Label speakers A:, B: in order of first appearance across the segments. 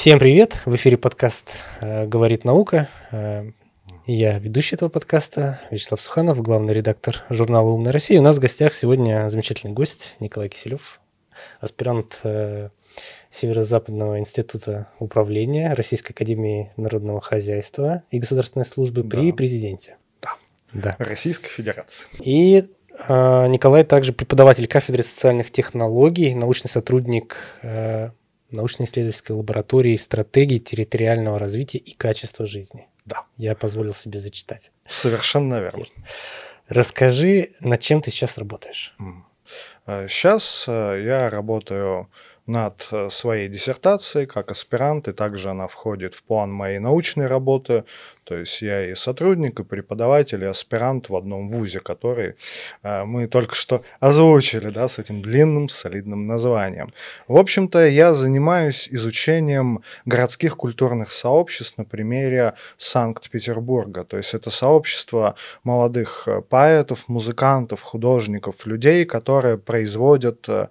A: Всем привет! В эфире подкаст э, «Говорит наука». Э, Я ведущий этого подкаста Вячеслав Суханов, главный редактор журнала «Умная Россия». У нас в гостях сегодня замечательный гость Николай Киселев, аспирант э, Северо-Западного института управления Российской академии народного хозяйства и государственной службы при
B: Да.
A: президенте.
B: Да.
A: Да.
B: Российской Федерации.
A: И э, Николай также преподаватель кафедры социальных технологий, научный сотрудник э, научно-исследовательской лаборатории стратегий территориального развития и качества жизни.
B: Да.
A: Я позволил себе зачитать.
B: Совершенно верно.
A: Расскажи, над чем ты сейчас работаешь?
B: Сейчас я работаю над э, своей диссертацией как аспирант, и также она входит в план моей научной работы. То есть я и сотрудник, и преподаватель, и аспирант в одном вузе, который э, мы только что озвучили, да, с этим длинным, солидным названием. В общем-то, я занимаюсь изучением городских культурных сообществ на примере Санкт-Петербурга. То есть это сообщество молодых э, поэтов, музыкантов, художников, людей, которые производят э,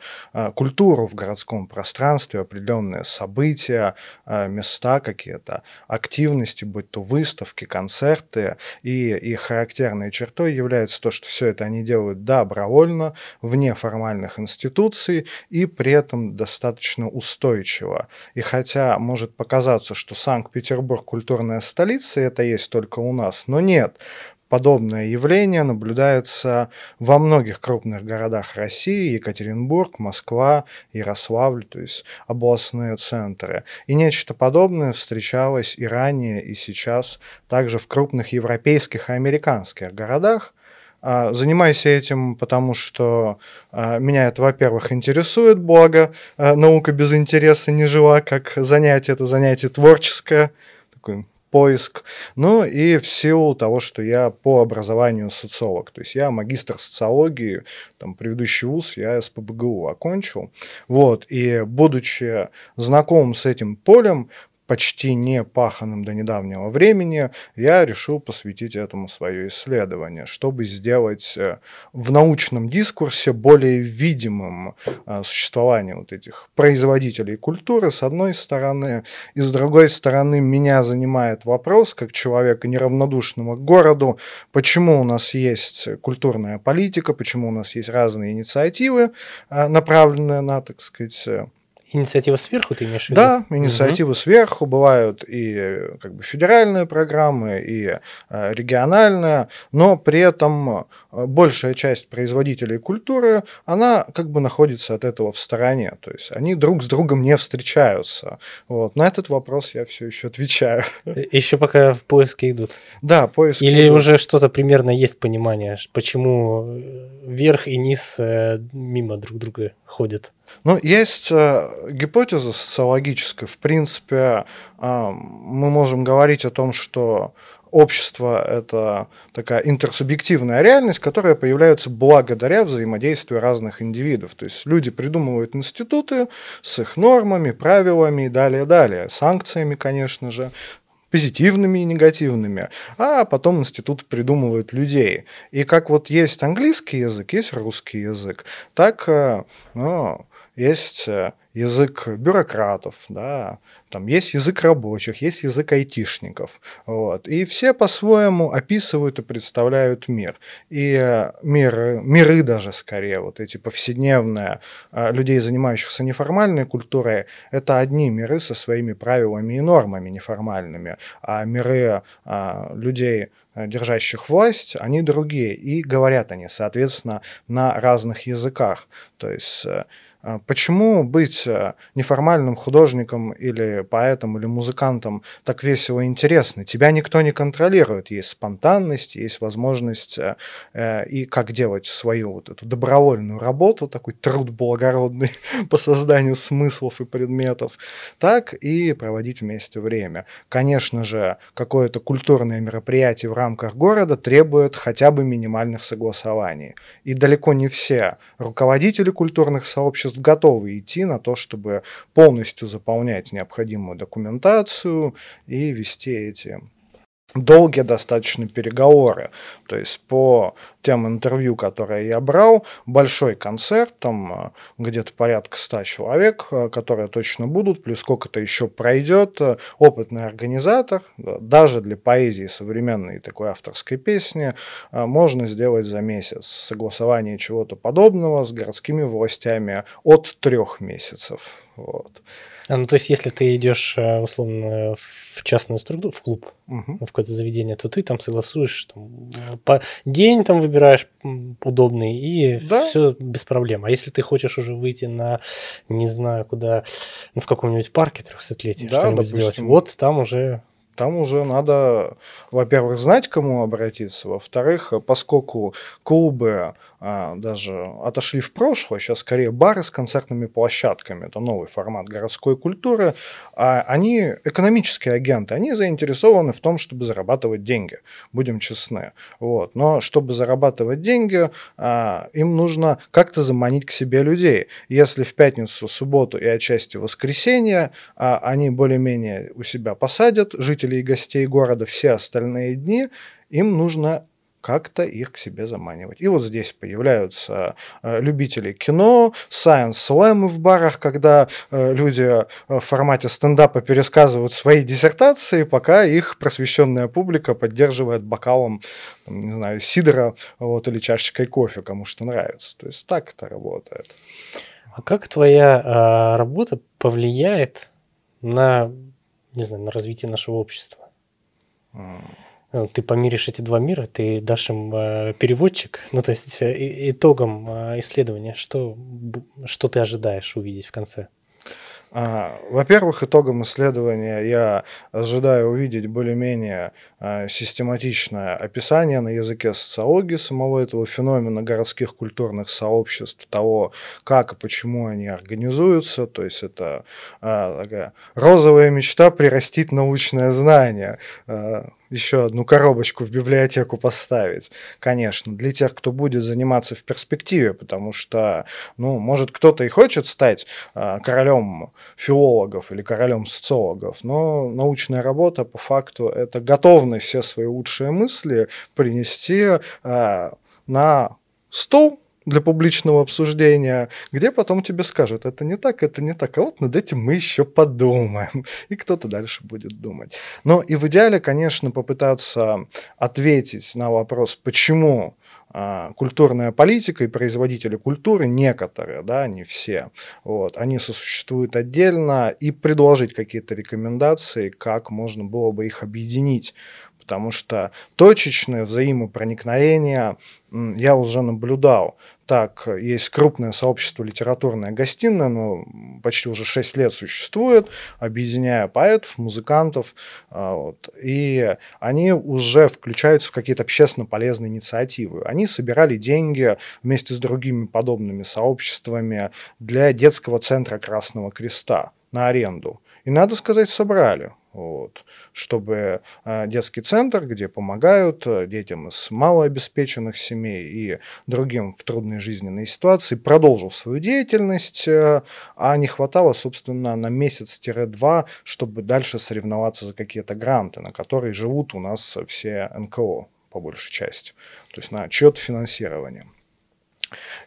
B: культуру в городском пространстве, определенные события, места какие-то, активности, будь то выставки, концерты. И их характерной чертой является то, что все это они делают добровольно, вне формальных институций и при этом достаточно устойчиво. И хотя может показаться, что Санкт-Петербург культурная столица, это есть только у нас, но нет. Подобное явление наблюдается во многих крупных городах России, Екатеринбург, Москва, Ярославль, то есть областные центры. И нечто подобное встречалось и ранее, и сейчас также в крупных европейских и американских городах. А, Занимаюсь этим, потому что а, меня это, во-первых, интересует, благо а, наука без интереса не жила, как занятие, это занятие творческое, такой поиск. Ну и в силу того, что я по образованию социолог, то есть я магистр социологии, там предыдущий вуз я СПБГУ окончил, вот, и будучи знаком с этим полем, почти не паханным до недавнего времени, я решил посвятить этому свое исследование, чтобы сделать э, в научном дискурсе более видимым э, существование вот этих производителей культуры, с одной стороны, и с другой стороны, меня занимает вопрос, как человека неравнодушного к городу, почему у нас есть культурная политика, почему у нас есть разные инициативы, э, направленные на, так сказать,
A: Инициатива сверху ты имеешь в виду?
B: да, инициативы сверху бывают и э, как бы федеральные программы, и э, региональные, но при этом э, большая часть производителей культуры, она как бы находится от этого в стороне, то есть они друг с другом не встречаются. Вот. На этот вопрос я все еще отвечаю.
A: Еще пока в поиске идут.
B: Да, поиск.
A: Или
B: идет.
A: уже что-то примерно есть понимание, почему э, верх и низ э, мимо друг друга ходят?
B: Ну, есть э, гипотеза социологическая. В принципе, э, мы можем говорить о том, что общество — это такая интерсубъективная реальность, которая появляется благодаря взаимодействию разных индивидов. То есть люди придумывают институты с их нормами, правилами и далее, далее. Санкциями, конечно же, позитивными и негативными, а потом институт придумывает людей. И как вот есть английский язык, есть русский язык, так ну, есть э, язык бюрократов, да, там есть язык рабочих, есть язык айтишников, вот, и все по-своему описывают и представляют мир, и э, мир, миры даже скорее, вот эти повседневные э, людей, занимающихся неформальной культурой, это одни миры со своими правилами и нормами неформальными, а миры людей, держащих власть, они другие, и говорят они, соответственно, на разных языках, то есть Почему быть э, неформальным художником или поэтом или музыкантом так весело и интересно? Тебя никто не контролирует. Есть спонтанность, есть возможность э, э, и как делать свою вот эту добровольную работу, такой труд благородный по созданию смыслов и предметов, так и проводить вместе время. Конечно же, какое-то культурное мероприятие в рамках города требует хотя бы минимальных согласований. И далеко не все руководители культурных сообществ готовы идти на то, чтобы полностью заполнять необходимую документацию и вести эти долгие достаточно переговоры. То есть по тем интервью, которые я брал, большой концерт, там э, где-то порядка ста человек, э, которые точно будут, плюс сколько-то еще пройдет, э, опытный организатор, даже для поэзии современной такой авторской песни, можно сделать за месяц. Согласование чего-то подобного с городскими властями от трех месяцев. Вот.
A: А, ну, то есть, если ты идешь, э, условно, в частную структуру, в клуб, угу. в какое-то заведение, то ты там согласуешь, там, по день там выбираешь удобный, и да. все без проблем. А если ты хочешь уже выйти на, не знаю, куда, ну, в каком-нибудь парке 300-летия да, что-нибудь допустим, сделать, вот там уже
B: там уже надо, во-первых, знать, к кому обратиться, во-вторых, поскольку клубы а, даже отошли в прошлое, сейчас скорее бары с концертными площадками, это новый формат городской культуры, а они экономические агенты, они заинтересованы в том, чтобы зарабатывать деньги, будем честны. Вот. Но чтобы зарабатывать деньги, а, им нужно как-то заманить к себе людей. Если в пятницу, субботу и отчасти воскресенье они более-менее у себя посадят жителей и гостей города, все остальные дни им нужно как-то их к себе заманивать. И вот здесь появляются э, любители кино, science slam в барах, когда э, люди э, в формате стендапа пересказывают свои диссертации, пока их просвещенная публика поддерживает бокалом, там, не знаю, сидора вот, или чашечкой кофе, кому что нравится. То есть так это работает.
A: А как твоя э, работа повлияет на, не знаю, на развитие нашего общества? Э, ты помиришь эти два мира, ты дашь им э, переводчик, ну то есть э, итогом э, исследования, что, что ты ожидаешь увидеть в конце?
B: А, во-первых, итогом исследования я ожидаю увидеть более-менее систематичное описание на языке социологии самого этого феномена городских культурных сообществ, того, как и почему они организуются. То есть это такая розовая мечта прирастить научное знание еще одну коробочку в библиотеку поставить, конечно, для тех, кто будет заниматься в перспективе, потому что, ну, может, кто-то и хочет стать э, королем филологов или королем социологов, но научная работа по факту это готовность все свои лучшие мысли принести э, на стол для публичного обсуждения, где потом тебе скажут, это не так, это не так, а вот над этим мы еще подумаем. И кто-то дальше будет думать. Но и в идеале, конечно, попытаться ответить на вопрос, почему а, культурная политика и производители культуры, некоторые, да, не все, вот, они сосуществуют отдельно и предложить какие-то рекомендации, как можно было бы их объединить потому что точечное взаимопроникновение я уже наблюдал. Так, есть крупное сообщество литературная гостиная, но почти уже 6 лет существует, объединяя поэтов, музыкантов, а, вот, и они уже включаются в какие-то общественно полезные инициативы. Они собирали деньги вместе с другими подобными сообществами для детского центра Красного Креста на аренду. И, надо сказать, собрали вот, чтобы э, детский центр, где помогают э, детям из малообеспеченных семей и другим в трудной жизненной ситуации, продолжил свою деятельность, э, а не хватало, собственно, на месяц-два, чтобы дальше соревноваться за какие-то гранты, на которые живут у нас все НКО по большей части, то есть на чье-то финансирование.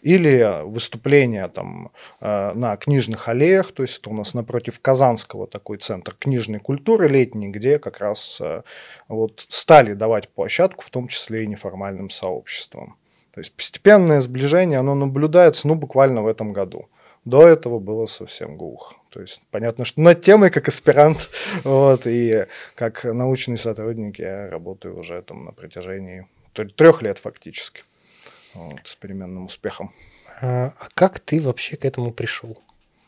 B: Или выступления там э, на книжных аллеях, то есть это у нас напротив Казанского такой центр книжной культуры летний, где как раз э, вот стали давать площадку, в том числе и неформальным сообществам. То есть постепенное сближение, оно наблюдается, ну, буквально в этом году. До этого было совсем глухо. То есть понятно, что над темой как аспирант, вот, и как научный сотрудник я работаю уже там на протяжении трех лет фактически вот, с переменным успехом.
A: А, а как ты вообще к этому пришел?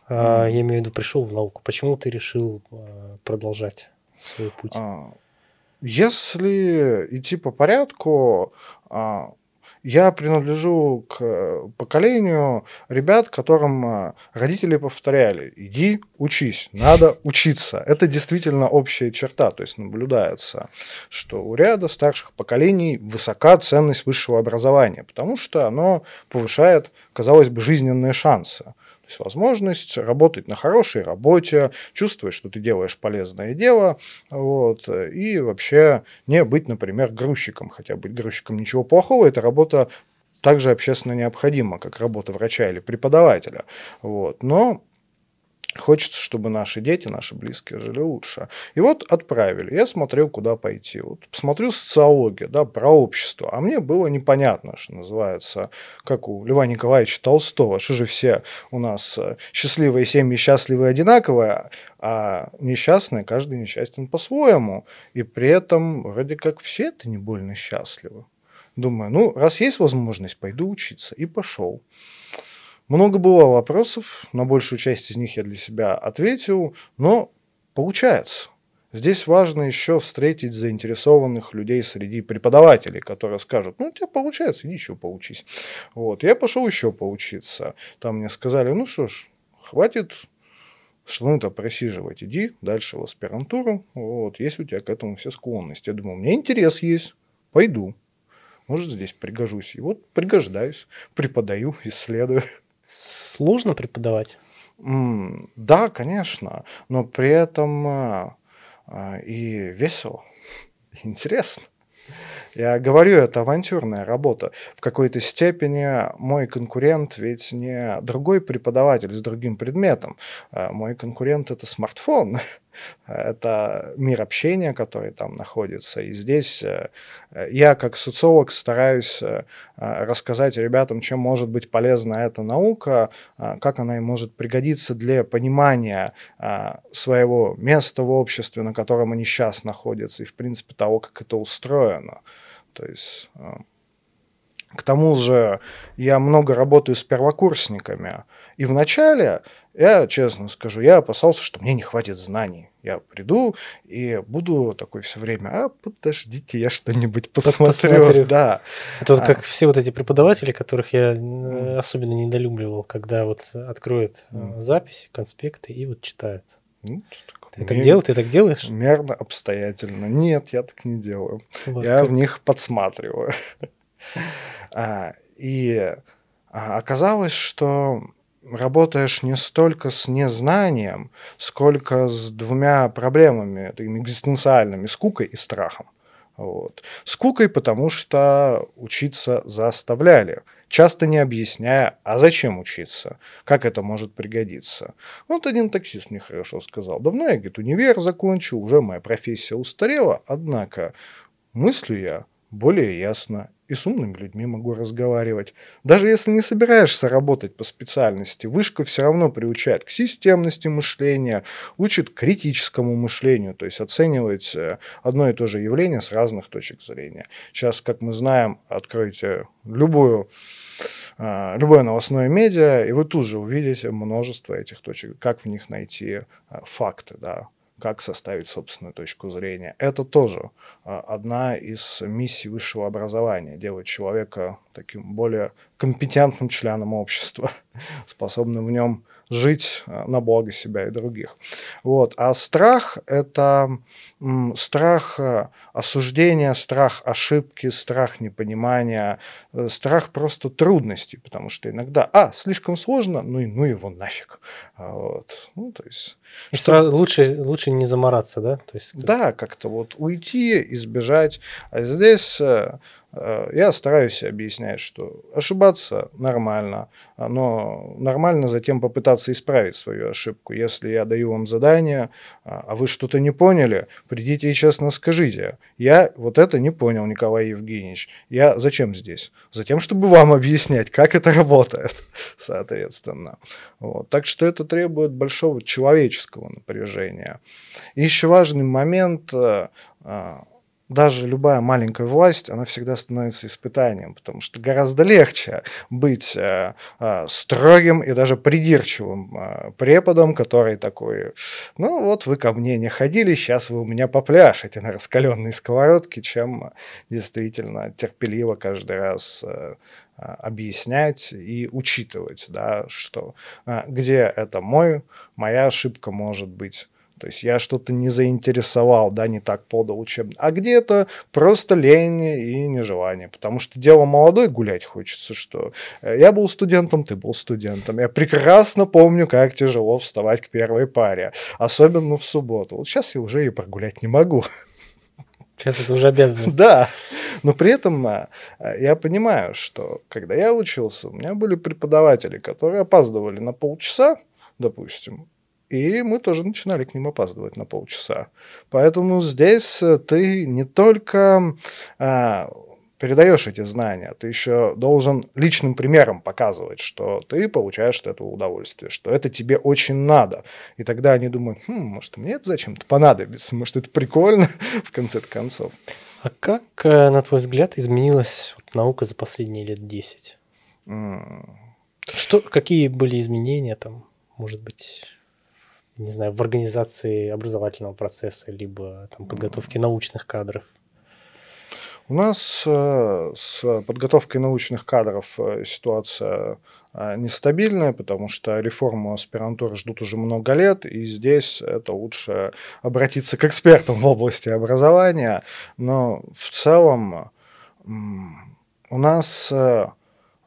A: А, я имею в виду, пришел в науку. Почему ты решил а, продолжать свой путь?
B: Если идти по порядку, я принадлежу к э, поколению ребят, которым э, родители повторяли, иди учись, надо учиться. Это действительно общая черта, то есть наблюдается, что у ряда старших поколений высока ценность высшего образования, потому что оно повышает, казалось бы, жизненные шансы. То есть возможность работать на хорошей работе, чувствовать, что ты делаешь полезное дело, вот, и вообще не быть, например, грузчиком. Хотя быть грузчиком ничего плохого, это работа также общественно необходима, как работа врача или преподавателя. Вот. Но Хочется, чтобы наши дети, наши близкие жили лучше. И вот отправили. Я смотрел, куда пойти. Вот посмотрел социологию, да, про общество. А мне было непонятно, что называется, как у Льва Николаевича Толстого. Что же все у нас э, счастливые семьи, счастливые одинаковые, а несчастные, каждый несчастен по-своему. И при этом вроде как все это не больно счастливы. Думаю, ну, раз есть возможность, пойду учиться. И пошел. Много было вопросов, на большую часть из них я для себя ответил, но получается. Здесь важно еще встретить заинтересованных людей среди преподавателей, которые скажут, ну, у тебя получается, иди еще поучись. Вот, я пошел еще поучиться. Там мне сказали, ну что ж, хватит что-то просиживать, иди дальше в аспирантуру, вот, есть у тебя к этому все склонности. Я думаю, у меня интерес есть, пойду. Может, здесь пригожусь. И вот пригождаюсь, преподаю, исследую.
A: Сложно преподавать?
B: Да, конечно, но при этом а, а, и весело, интересно. Я говорю, это авантюрная работа. В какой-то степени мой конкурент ведь не другой преподаватель с другим предметом. А мой конкурент это смартфон. Это мир общения, который там находится. И здесь э, я, как социолог, стараюсь э, рассказать ребятам, чем может быть полезна эта наука, э, как она им может пригодиться для понимания своего места в обществе, на котором они сейчас находятся, и, в принципе, того, как это устроено. То есть к тому же я много работаю с первокурсниками. И вначале, я честно скажу, я опасался, что мне не хватит знаний. Я приду и буду такой все время, а подождите, я что-нибудь посмотрю. посмотрю. Да.
A: Это вот а. как все вот эти преподаватели, которых я mm. особенно недолюбливал, когда вот откроют mm. записи, конспекты и вот читают. Mm. Ты так делаешь? Ты так делаешь?
B: Мерно, обстоятельно. Нет, я так не делаю. Вот я как... в них подсматриваю. А, и а, оказалось, что работаешь не столько с незнанием, сколько с двумя проблемами, такими экзистенциальными, скукой и страхом. Вот. Скукой, потому что учиться заставляли, часто не объясняя, а зачем учиться, как это может пригодиться. Вот один таксист мне хорошо сказал, давно я, говорит, универ закончил, уже моя профессия устарела, однако мыслю я более ясно и с умными людьми могу разговаривать. Даже если не собираешься работать по специальности, вышка все равно приучает к системности мышления, учит критическому мышлению, то есть оценивать э, одно и то же явление с разных точек зрения. Сейчас, как мы знаем, откройте любую э, любое новостное медиа, и вы тут же увидите множество этих точек, как в них найти э, факты, да, как составить собственную точку зрения. Это тоже а, одна из миссий высшего образования, делать человека таким более компетентным членом общества, способным в нем жить а, на благо себя и других. Вот. А страх – это страх а, осуждения, страх ошибки, страх непонимания, э, страх просто трудностей, потому что иногда, а, слишком сложно, ну и ну его нафиг. Вот. Ну, то есть
A: и что... лучше, лучше не замораться, да? То
B: есть... Да, как-то вот уйти, избежать. А здесь э, я стараюсь объяснять, что ошибаться нормально, но нормально затем попытаться исправить свою ошибку. Если я даю вам задание, а, а вы что-то не поняли, придите и честно скажите. Я вот это не понял, Николай Евгеньевич. Я зачем здесь? Затем, чтобы вам объяснять, как это работает, соответственно. Вот. Так что это требует большого человеческого напряжения. И еще важный момент э, э, даже любая маленькая власть, она всегда становится испытанием, потому что гораздо легче быть э, э, строгим и даже придирчивым э, преподом, который такой, ну вот вы ко мне не ходили, сейчас вы у меня попляшете на раскаленной сковородке, чем действительно терпеливо каждый раз э, э объяснять и учитывать, да, что э, где это мой, моя ошибка может быть То есть я что-то не заинтересовал, да, не так подал учебно. А где-то просто лень и нежелание. Потому что дело молодой, гулять хочется, что э, я был студентом, ты был студентом. Я прекрасно помню, как тяжело вставать к первой паре. Особенно в субботу. Вот сейчас я уже и прогулять не могу.
A: Сейчас это уже обязанность.
B: Да, но при этом э, я понимаю, что когда я учился, у меня были преподаватели, которые опаздывали на полчаса, допустим, и мы тоже начинали к ним опаздывать на полчаса. Поэтому здесь э, ты не только а, передаешь эти знания, ты еще должен личным примером показывать, что ты получаешь от этого удовольствие, что это тебе очень надо. И тогда они думают, хм, может, мне это зачем-то понадобится, может, это прикольно в конце концов.
A: А как, э, на твой взгляд, изменилась наука за последние лет 10? Mm. Что, какие были изменения там, может быть, не знаю, в организации образовательного процесса, либо там, подготовки научных кадров?
B: У нас э, с подготовкой научных кадров э, ситуация э, нестабильная, потому что реформу аспирантуры ждут уже много лет, и здесь это лучше обратиться к экспертам в области образования. Но в целом у нас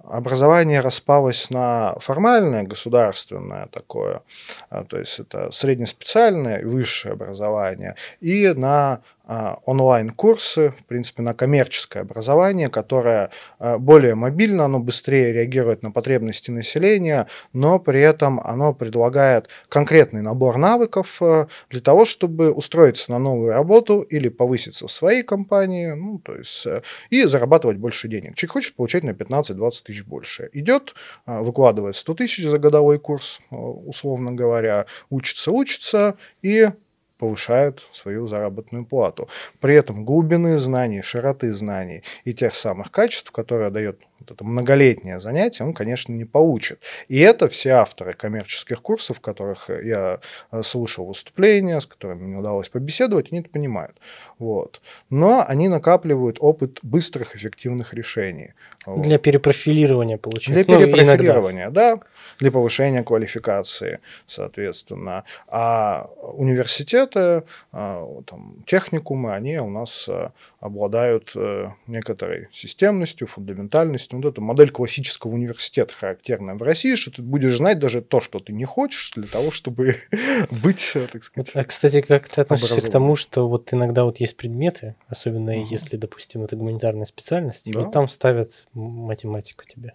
B: образование распалось на формальное, государственное такое, а, то есть это среднеспециальное и высшее образование, и на онлайн-курсы, в принципе, на коммерческое образование, которое а, более мобильно, оно быстрее реагирует на потребности населения, но при этом оно предлагает конкретный набор навыков а, для того, чтобы устроиться на новую работу или повыситься в своей компании, ну, то есть, э, и зарабатывать больше денег. Человек хочет получать на 15-20 тысяч больше. Идет, выкладывает 100 тысяч за годовой курс, условно говоря, учится, учится, и повышают свою заработную плату. При этом глубины знаний, широты знаний и тех самых качеств, которые дает вот это многолетнее занятие, он, конечно, не получит. И это все авторы коммерческих курсов, в которых я э, слушал выступления, с которыми мне удалось побеседовать, они это понимают. Вот. Но они накапливают опыт быстрых, эффективных решений.
A: Для перепрофилирования, получается.
B: Для ну, перепрофилирования, да. Для повышения квалификации, соответственно. А университеты, а, там, техникумы, они у нас э, обладают э, некоторой системностью, фундаментальностью. Вот эта модель классического университета характерная в России, что ты будешь знать даже то, что ты не хочешь, для того, чтобы быть, так сказать,
A: А, кстати, как ты относишься к тому, что вот иногда вот есть предметы, особенно угу. если, допустим, это гуманитарная специальность, да. и вот там ставят математику тебе.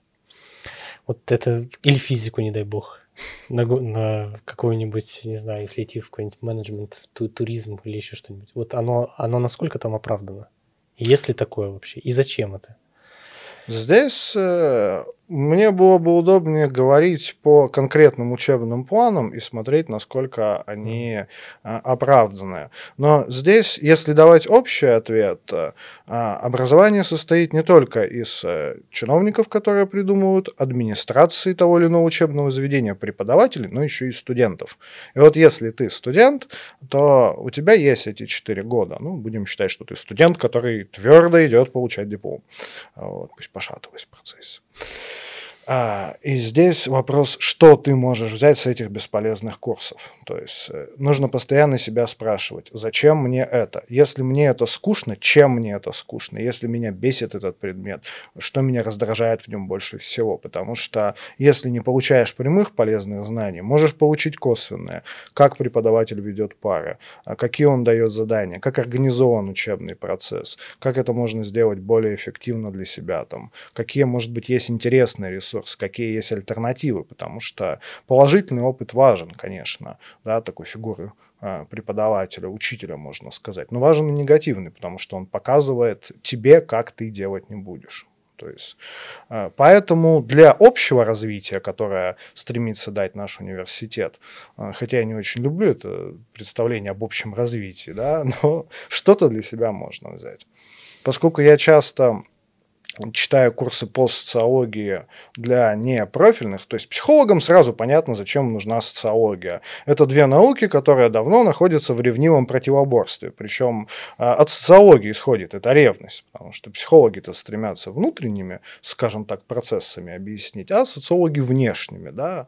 A: Вот это, или физику, не дай бог на, на какой-нибудь, не знаю, если идти в какой-нибудь менеджмент, ту, туризм или еще что-нибудь. Вот оно, оно насколько там оправдано? Есть ли такое вообще? И зачем это?
B: Здесь э, мне было бы удобнее говорить по конкретным учебным планам и смотреть, насколько они а, оправданы. Но здесь, если давать общий ответ, а, образование состоит не только из а, чиновников, которые придумывают, администрации того или иного учебного заведения, преподавателей, но еще и студентов. И вот если ты студент, то у тебя есть эти четыре года. Ну, будем считать, что ты студент, который твердо идет получать диплом. Вот, пусть пошатываясь в процессе. А, и здесь вопрос, что ты можешь взять с этих бесполезных курсов. То есть э, нужно постоянно себя спрашивать, зачем мне это? Если мне это скучно, чем мне это скучно? Если меня бесит этот предмет, что меня раздражает в нем больше всего? Потому что если не получаешь прямых полезных знаний, можешь получить косвенные. Как преподаватель ведет пары, а какие он дает задания, как организован учебный процесс, как это можно сделать более эффективно для себя, там, какие, может быть, есть интересные ресурсы, ресурс, какие есть альтернативы, потому что положительный опыт важен, конечно, да, такой фигуры а, преподавателя, учителя, можно сказать. Но важен и негативный, потому что он показывает тебе, как ты делать не будешь. То есть, а, поэтому для общего развития, которое стремится дать наш университет, а, хотя я не очень люблю это представление об общем развитии, да, но что-то для себя можно взять. Поскольку я часто читая курсы по социологии для непрофильных, то есть психологам сразу понятно, зачем нужна социология. Это две науки, которые давно находятся в ревнивом противоборстве. Причем а, от социологии исходит эта ревность, потому что психологи-то стремятся внутренними, скажем так, процессами объяснить, а социологи внешними. Да?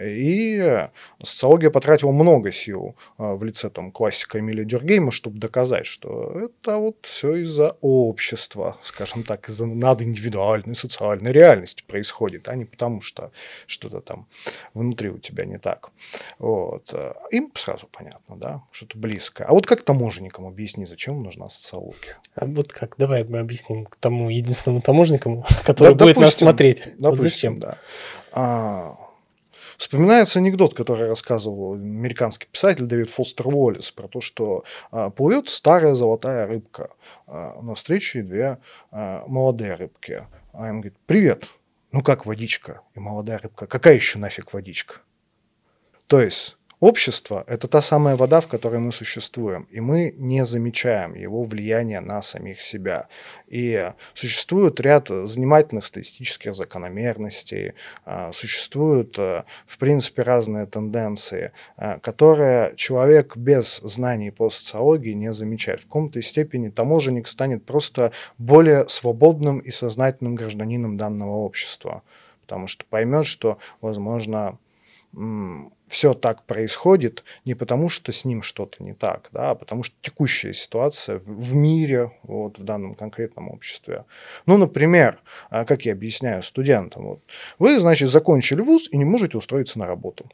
B: И социология потратила много сил а, в лице там, классика Эмилия Дюргейма, чтобы доказать, что это вот все из-за общества, скажем так, из-за над индивидуальной социальной реальности происходит, а не потому, что что-то там внутри у тебя не так. Вот. Им сразу понятно, да, что-то близкое. А вот как таможенникам объясни, зачем нужна социология?
A: А вот как? Давай мы объясним тому единственному таможеннику, который да, будет допустим, нас смотреть.
B: Допустим, вот зачем? да. А, Вспоминается анекдот, который рассказывал американский писатель Дэвид Фостер Уоллес про то, что а, плывет старая золотая рыбка, а, навстречу две а, молодые рыбки. А им говорит, привет, ну как водичка? И молодая рыбка, какая еще нафиг водичка? То есть Общество – это та самая вода, в которой мы существуем, и мы не замечаем его влияния на самих себя. И существует ряд занимательных статистических закономерностей, а, существуют, э, в принципе, разные тенденции, э, которые человек без знаний по социологии не замечает. В каком-то степени таможенник станет просто более свободным и сознательным гражданином данного общества, потому что поймет, что, возможно, все так происходит не потому, что с ним что-то не так, да, а потому что текущая ситуация в мире, вот, в данном конкретном обществе. Ну, например, а, как я объясняю студентам, вот, вы, значит, закончили вуз и не можете устроиться на работу.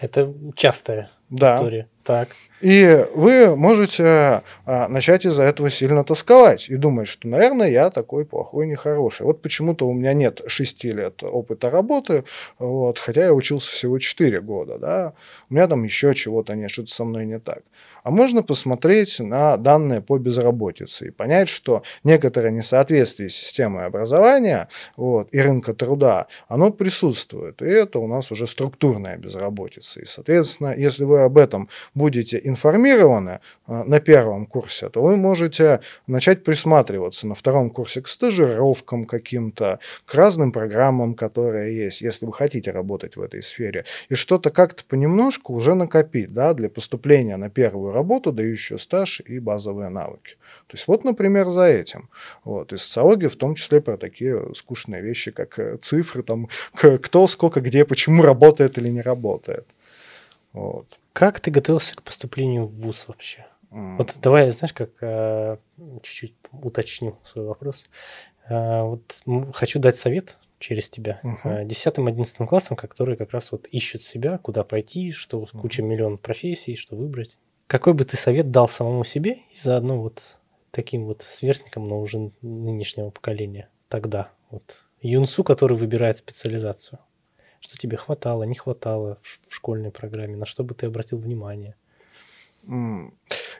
A: Это частая да. история. Так.
B: И вы можете а, начать из-за этого сильно тосковать и думать, что, наверное, я такой плохой, нехороший. Вот почему-то у меня нет 6 лет опыта работы, вот, хотя я учился всего 4 года. Да? У меня там еще чего-то нет, что-то со мной не так. А можно посмотреть на данные по безработице и понять, что некоторое несоответствие системы образования вот, и рынка труда, оно присутствует. И это у нас уже структурная безработица. И, соответственно, если вы об этом будете информированы э, на первом курсе, то вы можете начать присматриваться на втором курсе к стажировкам каким-то, к разным программам, которые есть, если вы хотите работать в этой сфере, и что-то как-то понемножку уже накопить да, для поступления на первую работу, дающую стаж и базовые навыки. То есть вот, например, за этим. Вот. И социология в том числе про такие скучные вещи, как э, цифры, там, кто, сколько, где, почему работает или не работает.
A: Вот. Как ты готовился к поступлению в ВУЗ вообще? Mm. Вот давай, знаешь, как э, чуть-чуть уточню свой вопрос. Э, вот хочу дать совет через тебя uh-huh. 10-11 классом, которые как раз вот ищут себя, куда пойти, что uh-huh. куча миллион профессий, что выбрать. Какой бы ты совет дал самому себе и заодно вот таким вот сверстникам, но уже нынешнего поколения тогда, вот юнцу, который выбирает специализацию? Что тебе хватало, не хватало в школьной программе? На что бы ты обратил внимание?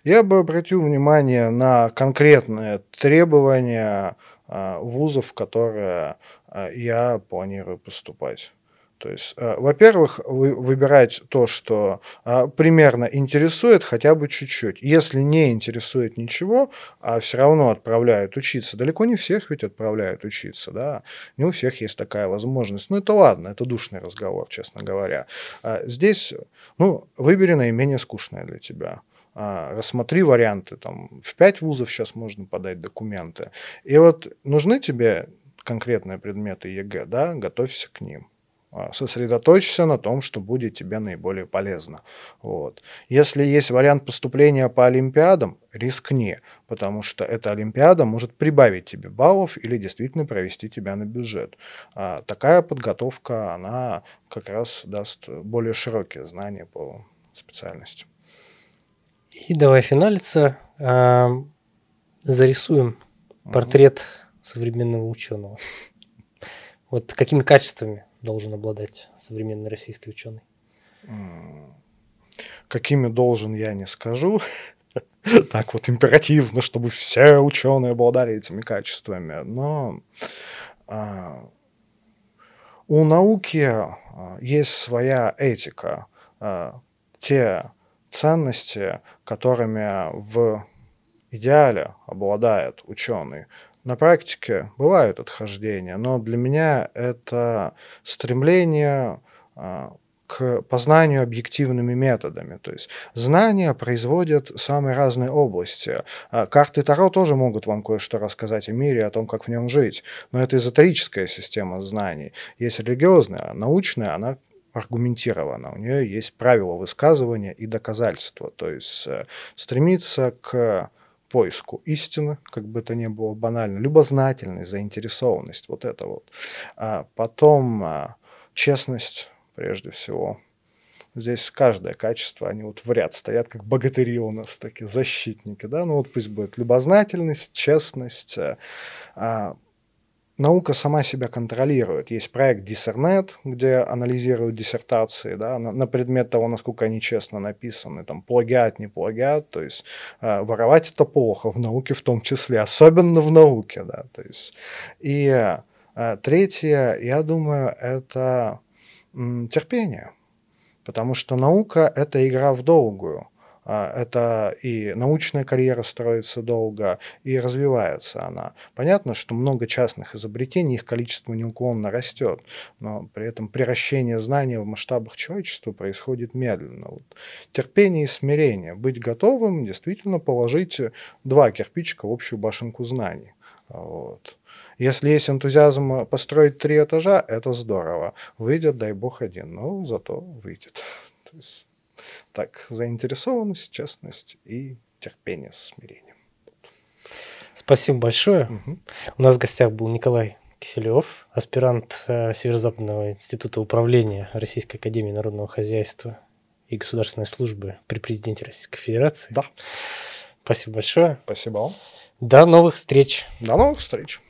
B: Я бы обратил внимание на конкретные требования а, вузов, в которые а, я планирую поступать. То есть, э, во-первых, вы выбирать то, что э, примерно интересует хотя бы чуть-чуть. Если не интересует ничего, а все равно отправляют учиться, далеко не всех ведь отправляют учиться, да, не у всех есть такая возможность. Ну, это ладно, это душный разговор, честно говоря. А здесь, ну, выбери наименее скучное для тебя а, рассмотри варианты, там, в пять вузов сейчас можно подать документы. И вот нужны тебе конкретные предметы ЕГЭ, да, готовься к ним. А, сосредоточься на том, что будет тебе наиболее полезно. Вот. Если есть вариант поступления по Олимпиадам, рискни, потому что эта Олимпиада может прибавить тебе баллов или действительно провести тебя на бюджет. А такая подготовка, она как раз даст более широкие знания по специальности.
A: И давай финалиться. А, зарисуем портрет современного ученого. Вот какими качествами должен обладать современный российский ученый?
B: Какими должен, я не скажу. так вот императивно, чтобы все ученые обладали этими качествами. Но а, у науки а, есть своя этика. А, те ценности, которыми в идеале обладает ученый, на практике бывают отхождения, но для меня это стремление а, к познанию объективными методами. То есть знания производят самые разные области. А карты Таро тоже могут вам кое-что рассказать о мире, о том, как в нем жить. Но это эзотерическая система знаний. Есть религиозная, научная, она аргументирована. У нее есть правила высказывания и доказательства. То есть э, стремиться к поиску истины, как бы это ни было банально, любознательность, заинтересованность, вот это вот. А потом а, честность, прежде всего. Здесь каждое качество, они вот в ряд стоят, как богатыри у нас, такие защитники, да, ну вот пусть будет любознательность, честность, э, а, наука сама себя контролирует. Есть проект Диссернет, где анализируют диссертации да, на, на предмет того, насколько они честно написаны, там, плагиат, не плагиат, то есть э, воровать это плохо, в науке в том числе, особенно в науке, да, то есть. И э, третье, я думаю, это терпение. Потому что наука – это игра в долгую. А, это и научная карьера строится долго, и развивается она. Понятно, что много частных изобретений, их количество неуклонно растет, но при этом приращение знания в масштабах человечества происходит медленно. Вот. Терпение и смирение. Быть готовым действительно положить два кирпичика в общую башенку знаний. Вот. Если есть энтузиазм построить три этажа, это здорово. Выйдет, дай бог, один, но зато выйдет. То есть, так, заинтересованность, честность и терпение с смирением.
A: Спасибо большое. Угу. У нас в гостях был Николай Киселев, аспирант э, Северо-Западного института управления Российской Академии Народного Хозяйства и Государственной службы при президенте Российской Федерации.
B: Да.
A: Спасибо большое.
B: Спасибо
A: До новых встреч.
B: До новых встреч.